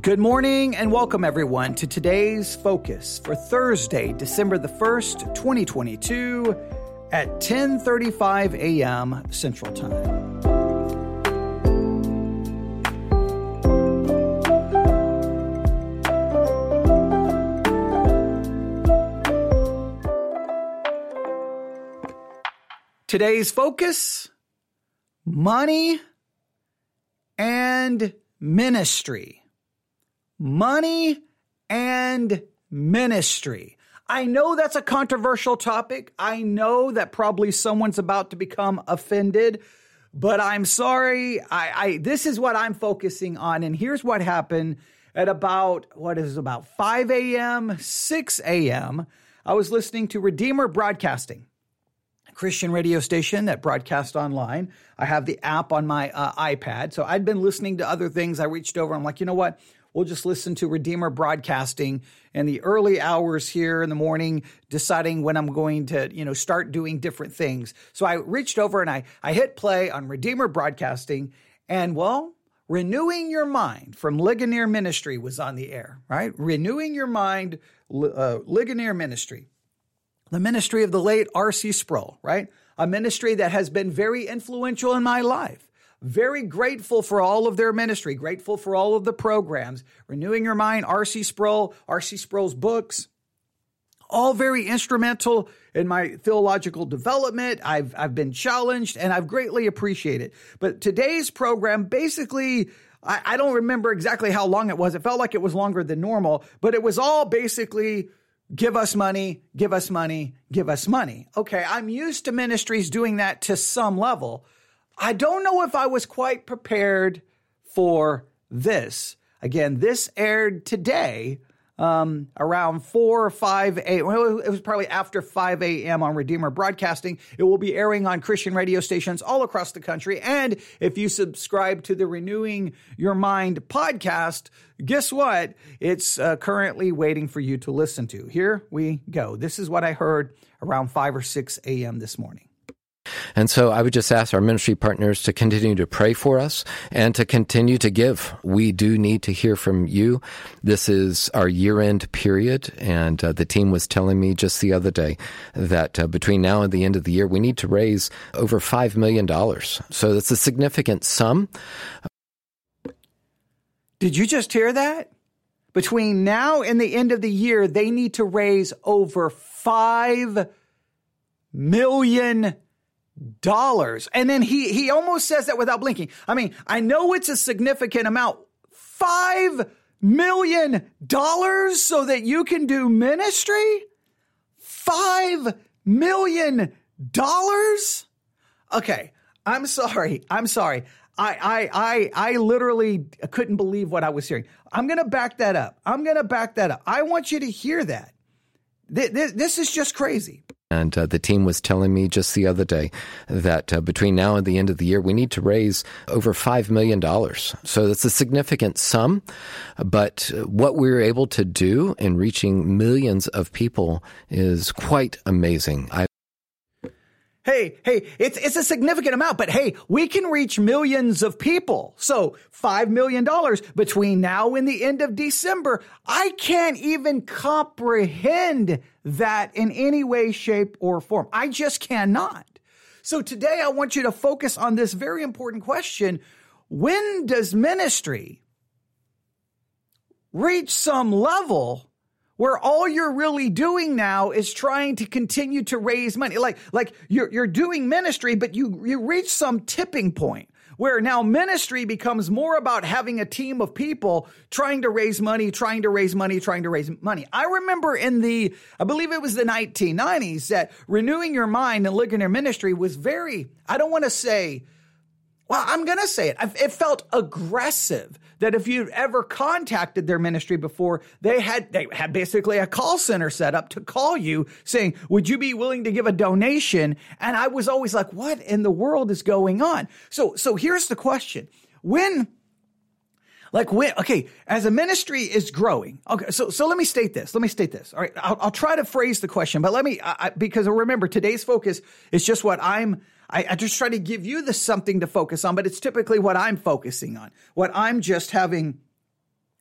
Good morning and welcome everyone to today's focus for Thursday, December the 1st, 2022 at 10:35 a.m. Central Time. Today's focus money and ministry. Money and ministry. I know that's a controversial topic. I know that probably someone's about to become offended, but I'm sorry. I, I this is what I'm focusing on. And here's what happened at about what is about 5 a.m., 6 a.m. I was listening to Redeemer Broadcasting. Christian radio station that broadcast online. I have the app on my uh, iPad. So I'd been listening to other things. I reached over. I'm like, you know what? We'll just listen to Redeemer Broadcasting in the early hours here in the morning, deciding when I'm going to, you know, start doing different things. So I reached over and I, I hit play on Redeemer Broadcasting, and well, Renewing Your Mind from Ligonier Ministry was on the air, right? Renewing Your Mind, uh, Ligonier Ministry the ministry of the late R.C. Sproul, right? A ministry that has been very influential in my life. Very grateful for all of their ministry, grateful for all of the programs. Renewing Your Mind, R.C. Sproul, R.C. Sproul's books, all very instrumental in my theological development. I've, I've been challenged and I've greatly appreciated. But today's program basically I, I, don't remember exactly how long it was. It felt like it was longer than normal, but it was all basically give us money, give us money, give us money. Okay, I'm used to ministries doing that to some level. I don't know if I was quite prepared for this. Again, this aired today um, around 4 or 5 a.m. Well, it was probably after 5 a.m. on Redeemer Broadcasting. It will be airing on Christian radio stations all across the country. And if you subscribe to the Renewing Your Mind podcast, guess what? It's uh, currently waiting for you to listen to. Here we go. This is what I heard around 5 or 6 a.m. this morning. And so I would just ask our ministry partners to continue to pray for us and to continue to give. We do need to hear from you. This is our year end period. And uh, the team was telling me just the other day that uh, between now and the end of the year, we need to raise over $5 million. So that's a significant sum. Did you just hear that? Between now and the end of the year, they need to raise over $5 million dollars. And then he he almost says that without blinking. I mean, I know it's a significant amount. 5 million dollars so that you can do ministry? 5 million dollars? Okay, I'm sorry. I'm sorry. I, I, I, I literally couldn't believe what I was hearing. I'm going to back that up. I'm going to back that up. I want you to hear that. This, this is just crazy. And uh, the team was telling me just the other day that uh, between now and the end of the year, we need to raise over $5 million. So that's a significant sum. But what we are able to do in reaching millions of people is quite amazing. I Hey, hey, it's, it's a significant amount, but hey, we can reach millions of people. So $5 million between now and the end of December. I can't even comprehend that in any way, shape, or form. I just cannot. So today I want you to focus on this very important question. When does ministry reach some level where all you're really doing now is trying to continue to raise money. Like, like you're, you're doing ministry, but you, you reach some tipping point where now ministry becomes more about having a team of people trying to raise money, trying to raise money, trying to raise money. I remember in the, I believe it was the 1990s that renewing your mind and Ligonier ministry was very, I don't want to say, well, I'm going to say it. It felt aggressive that if you'd ever contacted their ministry before, they had they had basically a call center set up to call you saying, "Would you be willing to give a donation?" And I was always like, "What in the world is going on?" So so here's the question. When like when, okay, as a ministry is growing. Okay, so so let me state this. Let me state this. All right, I'll, I'll try to phrase the question, but let me I, because remember today's focus is just what I'm I, I just try to give you the something to focus on, but it's typically what I'm focusing on, what I'm just having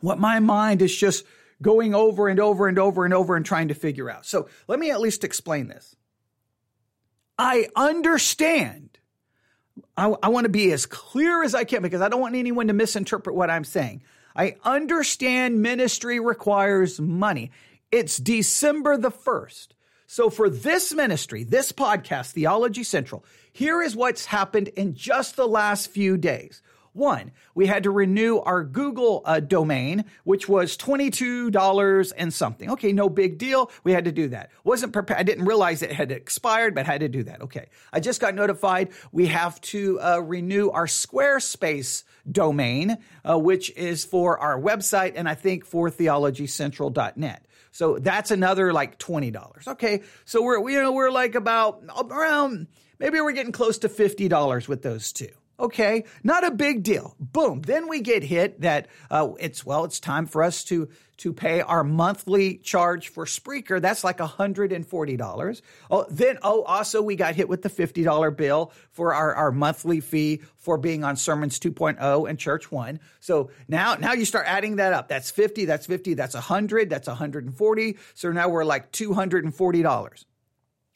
what my mind is just going over and over and over and over and trying to figure out. So let me at least explain this. I understand. I, I want to be as clear as I can because I don't want anyone to misinterpret what I'm saying. I understand ministry requires money. It's December the 1st. So for this ministry, this podcast, Theology Central, here is what's happened in just the last few days. One, we had to renew our Google uh, domain, which was $22 and something. Okay, no big deal. We had to do that. Wasn't prepared. I didn't realize it had expired, but had to do that. Okay. I just got notified we have to uh, renew our Squarespace domain, uh, which is for our website and I think for theologycentral.net. So that's another like $20. Okay. So we're, you know, we're like about around, maybe we're getting close to $50 with those two. Okay, not a big deal. Boom. Then we get hit that uh, it's well, it's time for us to to pay our monthly charge for Spreaker. That's like hundred and forty dollars. Oh, then oh, also we got hit with the fifty dollar bill for our our monthly fee for being on Sermons 2.0 and Church One. So now now you start adding that up. That's fifty. That's fifty. That's hundred. That's hundred and forty. So now we're like two hundred and forty dollars.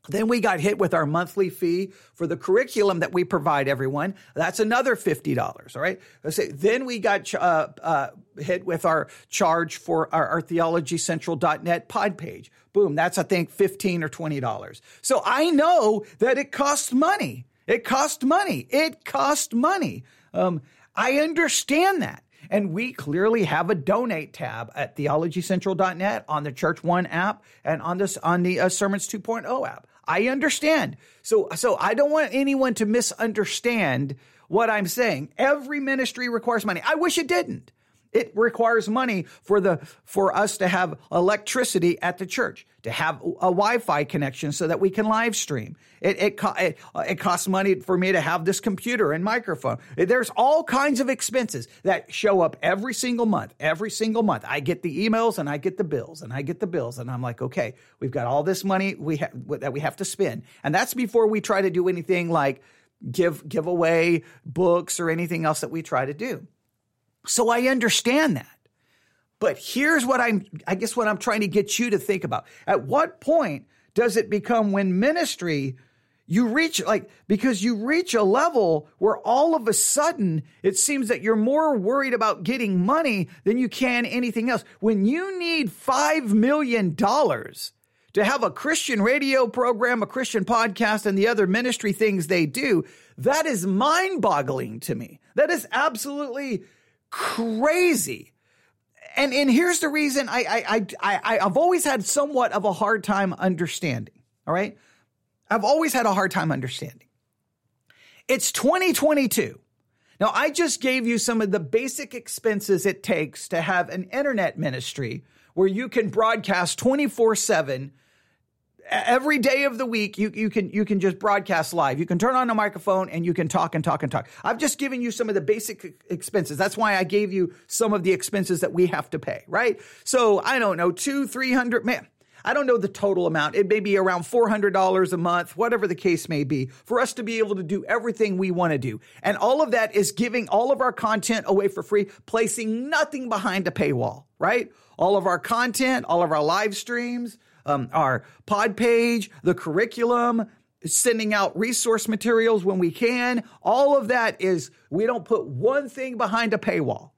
Then we got hit with our monthly fee for the curriculum that we provide everyone. That's another $50. All right. Then we got uh, uh, hit with our charge for our, our theologycentral.net pod page. Boom. That's, I think, 15 or $20. So I know that it costs money. It costs money. It costs money. Um, I understand that. And we clearly have a donate tab at theologycentral.net on the Church One app and on this on the uh, Sermons 2.0 app. I understand. So, so I don't want anyone to misunderstand what I'm saying. Every ministry requires money. I wish it didn't. It requires money for the for us to have electricity at the church, to have a Wi-Fi connection so that we can live stream. It it, it, it costs money for me to have this computer and microphone. There's all kinds of expenses that show up every single month. Every single month, I get the emails and I get the bills and I get the bills, and I'm like, okay, we've got all this money we ha- that we have to spend, and that's before we try to do anything like give give away books or anything else that we try to do. So I understand that. But here's what I'm, I guess what I'm trying to get you to think about. At what point does it become when ministry, you reach like, because you reach a level where all of a sudden it seems that you're more worried about getting money than you can anything else. When you need $5 million to have a Christian radio program, a Christian podcast, and the other ministry things they do, that is mind boggling to me. That is absolutely crazy. And and here's the reason I I I, I I've always had somewhat of a hard time understanding. All right. I've always had a hard time understanding. It's 2022. Now, I just gave you some of the basic expenses it takes to have an internet ministry where you can broadcast 24 7 every day of the week you, you can you can just broadcast live you can turn on a microphone and you can talk and talk and talk i've just given you some of the basic expenses that's why i gave you some of the expenses that we have to pay right so i don't know two three hundred man I don't know the total amount. It may be around $400 a month, whatever the case may be, for us to be able to do everything we want to do. And all of that is giving all of our content away for free, placing nothing behind a paywall, right? All of our content, all of our live streams, um, our pod page, the curriculum, sending out resource materials when we can. All of that is, we don't put one thing behind a paywall.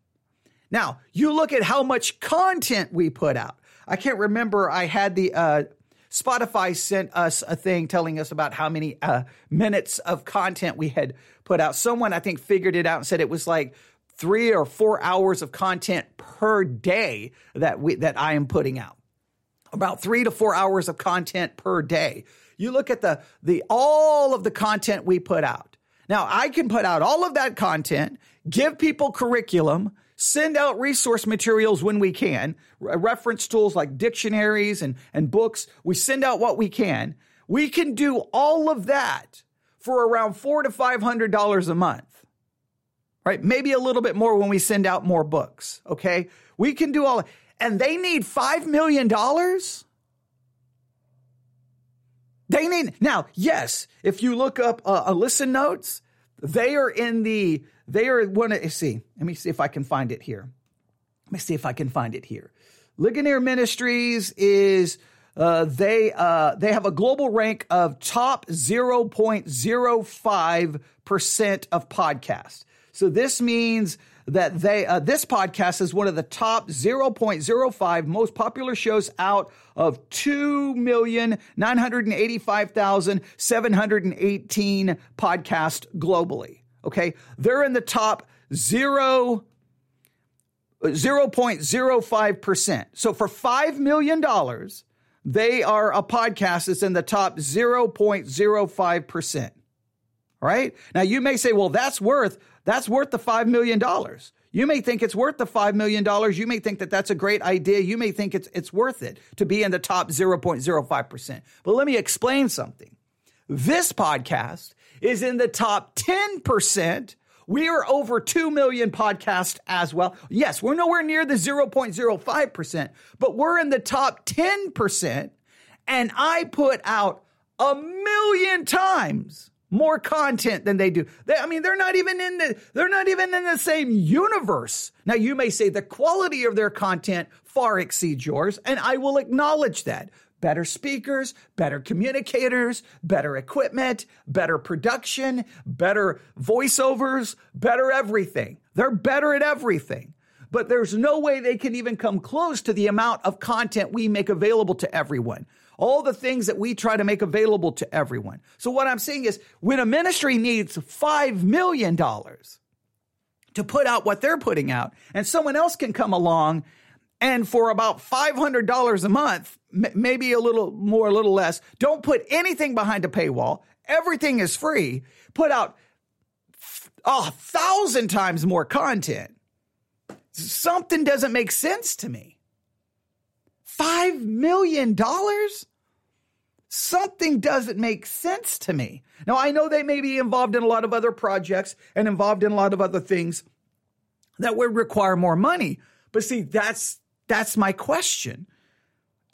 Now, you look at how much content we put out. I can't remember, I had the, uh, Spotify sent us a thing telling us about how many uh, minutes of content we had put out. Someone, I think, figured it out and said it was like three or four hours of content per day that we that I am putting out about three to four hours of content per day. You look at the, the, all of the content we put out. Now I can put out all of that content, give people curriculum, send out resource materials when we can, reference tools like dictionaries and, and books. We send out what we can. We can do all of that for around four to five hundred dollars a month. Right? Maybe a little bit more when we send out more books. Okay. We can do all and they need $5 million? They need, now, yes, if you look up uh, a listen notes, they are in the, they are one of, see, let me see if I can find it here. Let me see if I can find it here. Ligonier Ministries is uh, they uh, they have a global rank of top 0.05 percent of podcasts. So this means that they uh, this podcast is one of the top 0.05 most popular shows out of 2,985,718 podcasts globally. Okay? They're in the top 0 0.05%. So for $5 million, they are a podcast that's in the top 0.05%. Right? Now you may say, well, that's worth, that's worth the $5 million. You may think it's worth the $5 million. You may think that that's a great idea. You may think it's, it's worth it to be in the top 0.05%. But let me explain something. This podcast is in the top 10% we are over 2 million podcasts as well. Yes, we're nowhere near the 0.05%, but we're in the top 10%. And I put out a million times more content than they do. They, I mean, they're not even in the they're not even in the same universe. Now you may say the quality of their content far exceeds yours, and I will acknowledge that better speakers, better communicators, better equipment, better production, better voiceovers, better everything. They're better at everything. But there's no way they can even come close to the amount of content we make available to everyone. All the things that we try to make available to everyone. So what I'm saying is when a ministry needs $5 million to put out what they're putting out and someone else can come along and for about $500 a month, maybe a little more, a little less, don't put anything behind a paywall. Everything is free. Put out a thousand times more content. Something doesn't make sense to me. $5 million? Something doesn't make sense to me. Now, I know they may be involved in a lot of other projects and involved in a lot of other things that would require more money. But see, that's that's my question.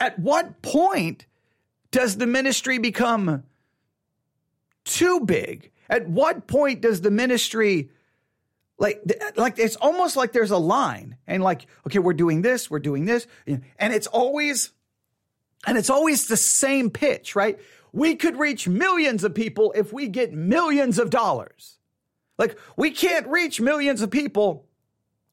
At what point does the ministry become too big? At what point does the ministry like like it's almost like there's a line and like okay we're doing this we're doing this and it's always and it's always the same pitch right we could reach millions of people if we get millions of dollars like we can't reach millions of people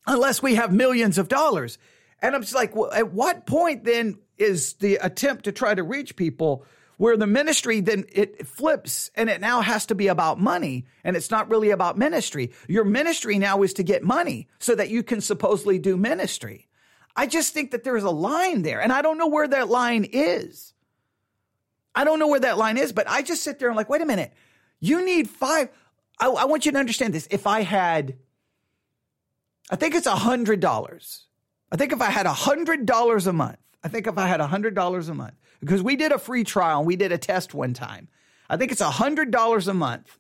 unless we have millions of dollars and I'm just like, well, at what point then is the attempt to try to reach people where the ministry then it flips and it now has to be about money and it's not really about ministry. Your ministry now is to get money so that you can supposedly do ministry. I just think that there's a line there and I don't know where that line is. I don't know where that line is, but I just sit there and like, wait a minute, you need five. I, I want you to understand this. If I had, I think it's a hundred dollars I think if I had a $100 a month, I think if I had a $100 a month, because we did a free trial and we did a test one time, I think it's a $100 a month.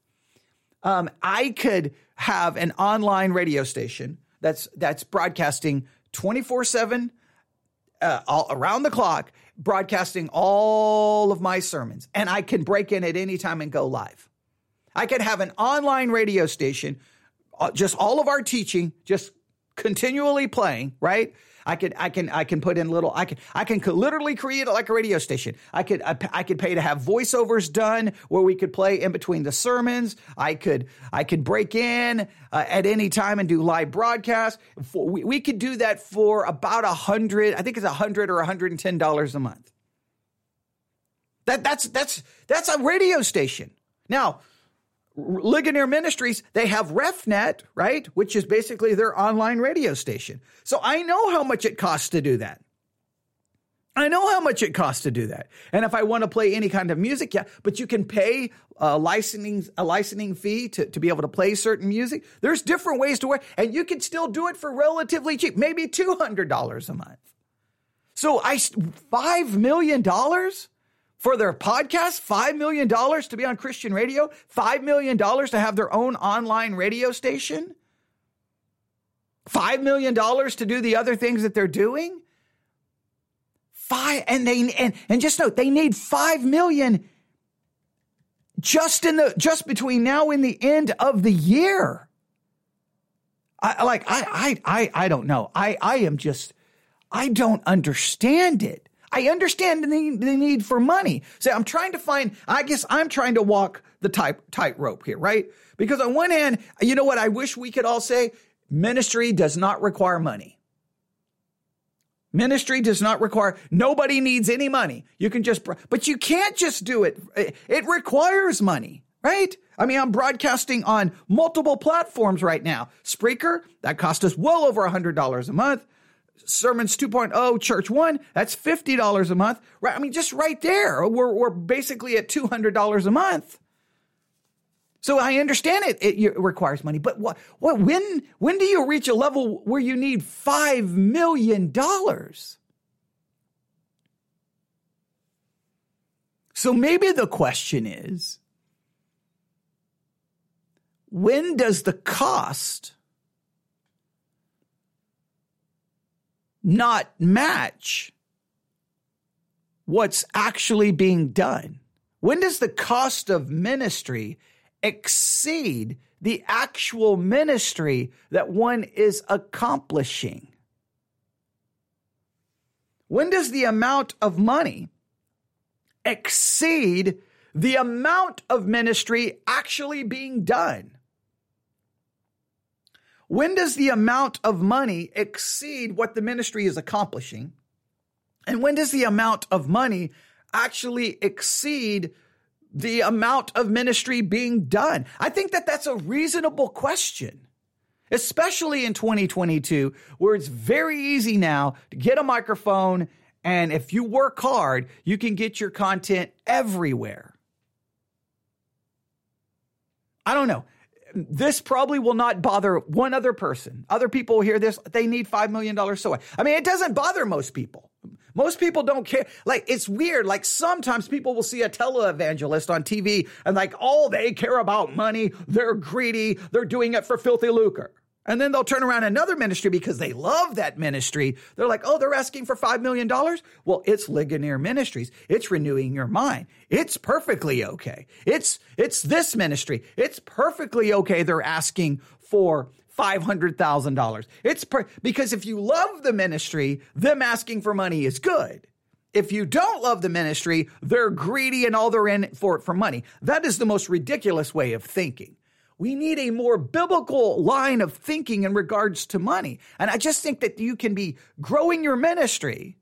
Um, I could have an online radio station that's that's broadcasting 24 7 uh, around the clock, broadcasting all of my sermons. And I can break in at any time and go live. I can have an online radio station, uh, just all of our teaching, just continually playing, right? I could, I can, I can put in little, I can, I can literally create like a radio station. I could, I, I, could pay to have voiceovers done where we could play in between the sermons. I could, I could break in uh, at any time and do live broadcasts. For, we, we could do that for about a hundred, I think it's a hundred or a hundred and ten dollars a month. That, that's, that's, that's a radio station. Now, Ligonier Ministries, they have RefNet, right? Which is basically their online radio station. So I know how much it costs to do that. I know how much it costs to do that. And if I want to play any kind of music, yeah, but you can pay a licensing, a licensing fee to, to be able to play certain music. There's different ways to work and you can still do it for relatively cheap, maybe $200 a month. So I, $5 million? For their podcast, $5 million to be on Christian radio, $5 million to have their own online radio station, $5 million to do the other things that they're doing. Five, and they, and, and just note, they need 5 million just in the, just between now and the end of the year. I like I I I I don't know. I I am just I don't understand it. I understand the need, the need for money. So I'm trying to find, I guess I'm trying to walk the tight tightrope here, right? Because on one hand, you know what I wish we could all say? Ministry does not require money. Ministry does not require, nobody needs any money. You can just, but you can't just do it. It requires money, right? I mean, I'm broadcasting on multiple platforms right now. Spreaker, that cost us well over $100 a month. Sermons 2.0 Church One, that's $50 a month. Right? I mean, just right there, we're, we're basically at $200 a month. So I understand it, it requires money, but what, what, when, when do you reach a level where you need $5 million? So maybe the question is, when does the cost not match what's actually being done? When does the cost of ministry exceed the actual ministry that one is accomplishing? When does the amount of money exceed the amount of ministry actually being done? When does the amount of money exceed what the ministry is accomplishing? And when does the amount of money actually exceed the amount of ministry being done? I think that that's a reasonable question, especially in 2022, where it's very easy now to get a microphone. And if you work hard, you can get your content everywhere. I don't know this probably will not bother one other person. Other people will hear this, they need $5 million so I mean, it doesn't bother most people. Most people don't care. Like, it's weird. Like, sometimes people will see a televangelist on TV and, like, all they care about money. They're greedy. They're doing it for filthy lucre. And then they'll turn around another ministry because they love that ministry. They're like, oh, they're asking for $5 million? Well, it's Ligonier Ministries. It's renewing your mind. It's perfectly okay. It's, it's this ministry. It's perfectly okay. They're asking for $500,000. It's per- because if you love the ministry, them asking for money is good. If you don't love the ministry, they're greedy and all they're in for it for money. That is the most ridiculous way of thinking. We need a more biblical line of thinking in regards to money. And I just think that you can be growing your ministry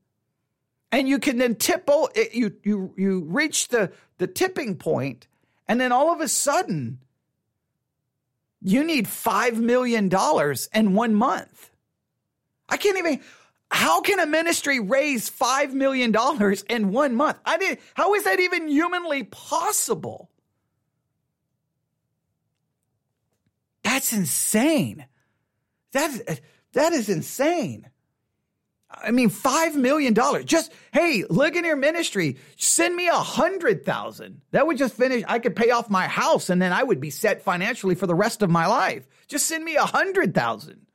and you can then tip you you you reach the the tipping point and then all of a sudden you need 5 million dollars in 1 month. I can't even how can a ministry raise 5 million dollars in 1 month? I did how is that even humanly possible? That's insane. That, that is insane. I mean, $5 million. Just, hey, Ligonier Ministry, send me a hundred thousand. That would just finish. I could pay off my house and then I would be set financially for the rest of my life. Just send me a hundred thousand.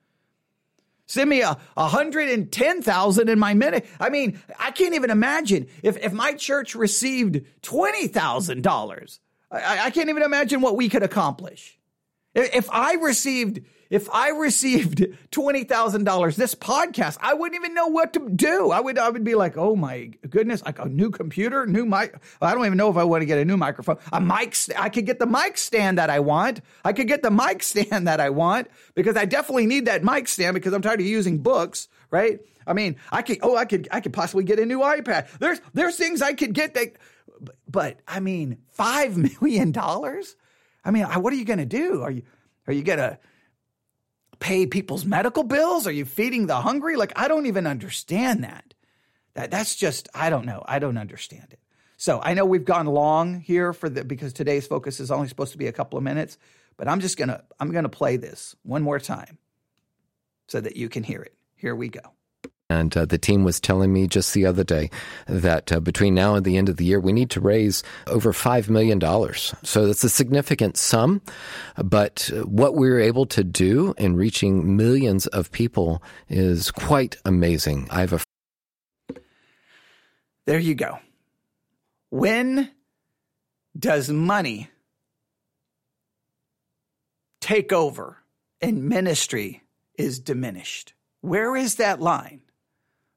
Send me a, a hundred and ten thousand in my minute. I mean, I can't even imagine if, if my church received twenty thousand dollars. I, I can't even imagine what we could accomplish. If I received if I received twenty thousand dollars this podcast, I wouldn't even know what to do. I would I would be like, oh my goodness, like a new computer, new mic. I don't even know if I want to get a new microphone. A mic. I could get the mic stand that I want. I could get the mic stand that I want because I definitely need that mic stand because I'm tired of using books. Right? I mean, I could. Oh, I could. I could possibly get a new iPad. There's there's things I could get that. But I mean, five million dollars. I mean, what are you going to do? Are you are you going to pay people's medical bills? Are you feeding the hungry? Like I don't even understand that. That that's just I don't know. I don't understand it. So I know we've gone long here for the because today's focus is only supposed to be a couple of minutes, but I'm just gonna I'm gonna play this one more time so that you can hear it. Here we go. And uh, the team was telling me just the other day that uh, between now and the end of the year, we need to raise over $5 million. So that's a significant sum. But what we're able to do in reaching millions of people is quite amazing. I have a. There you go. When does money take over and ministry is diminished. Where is that line?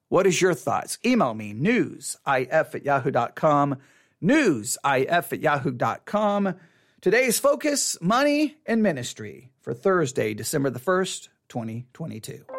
What is your thoughts? Email me newsif at yahoo.com, newsif at yahoo.com. Today's focus money and ministry for Thursday, December the 1st, 2022.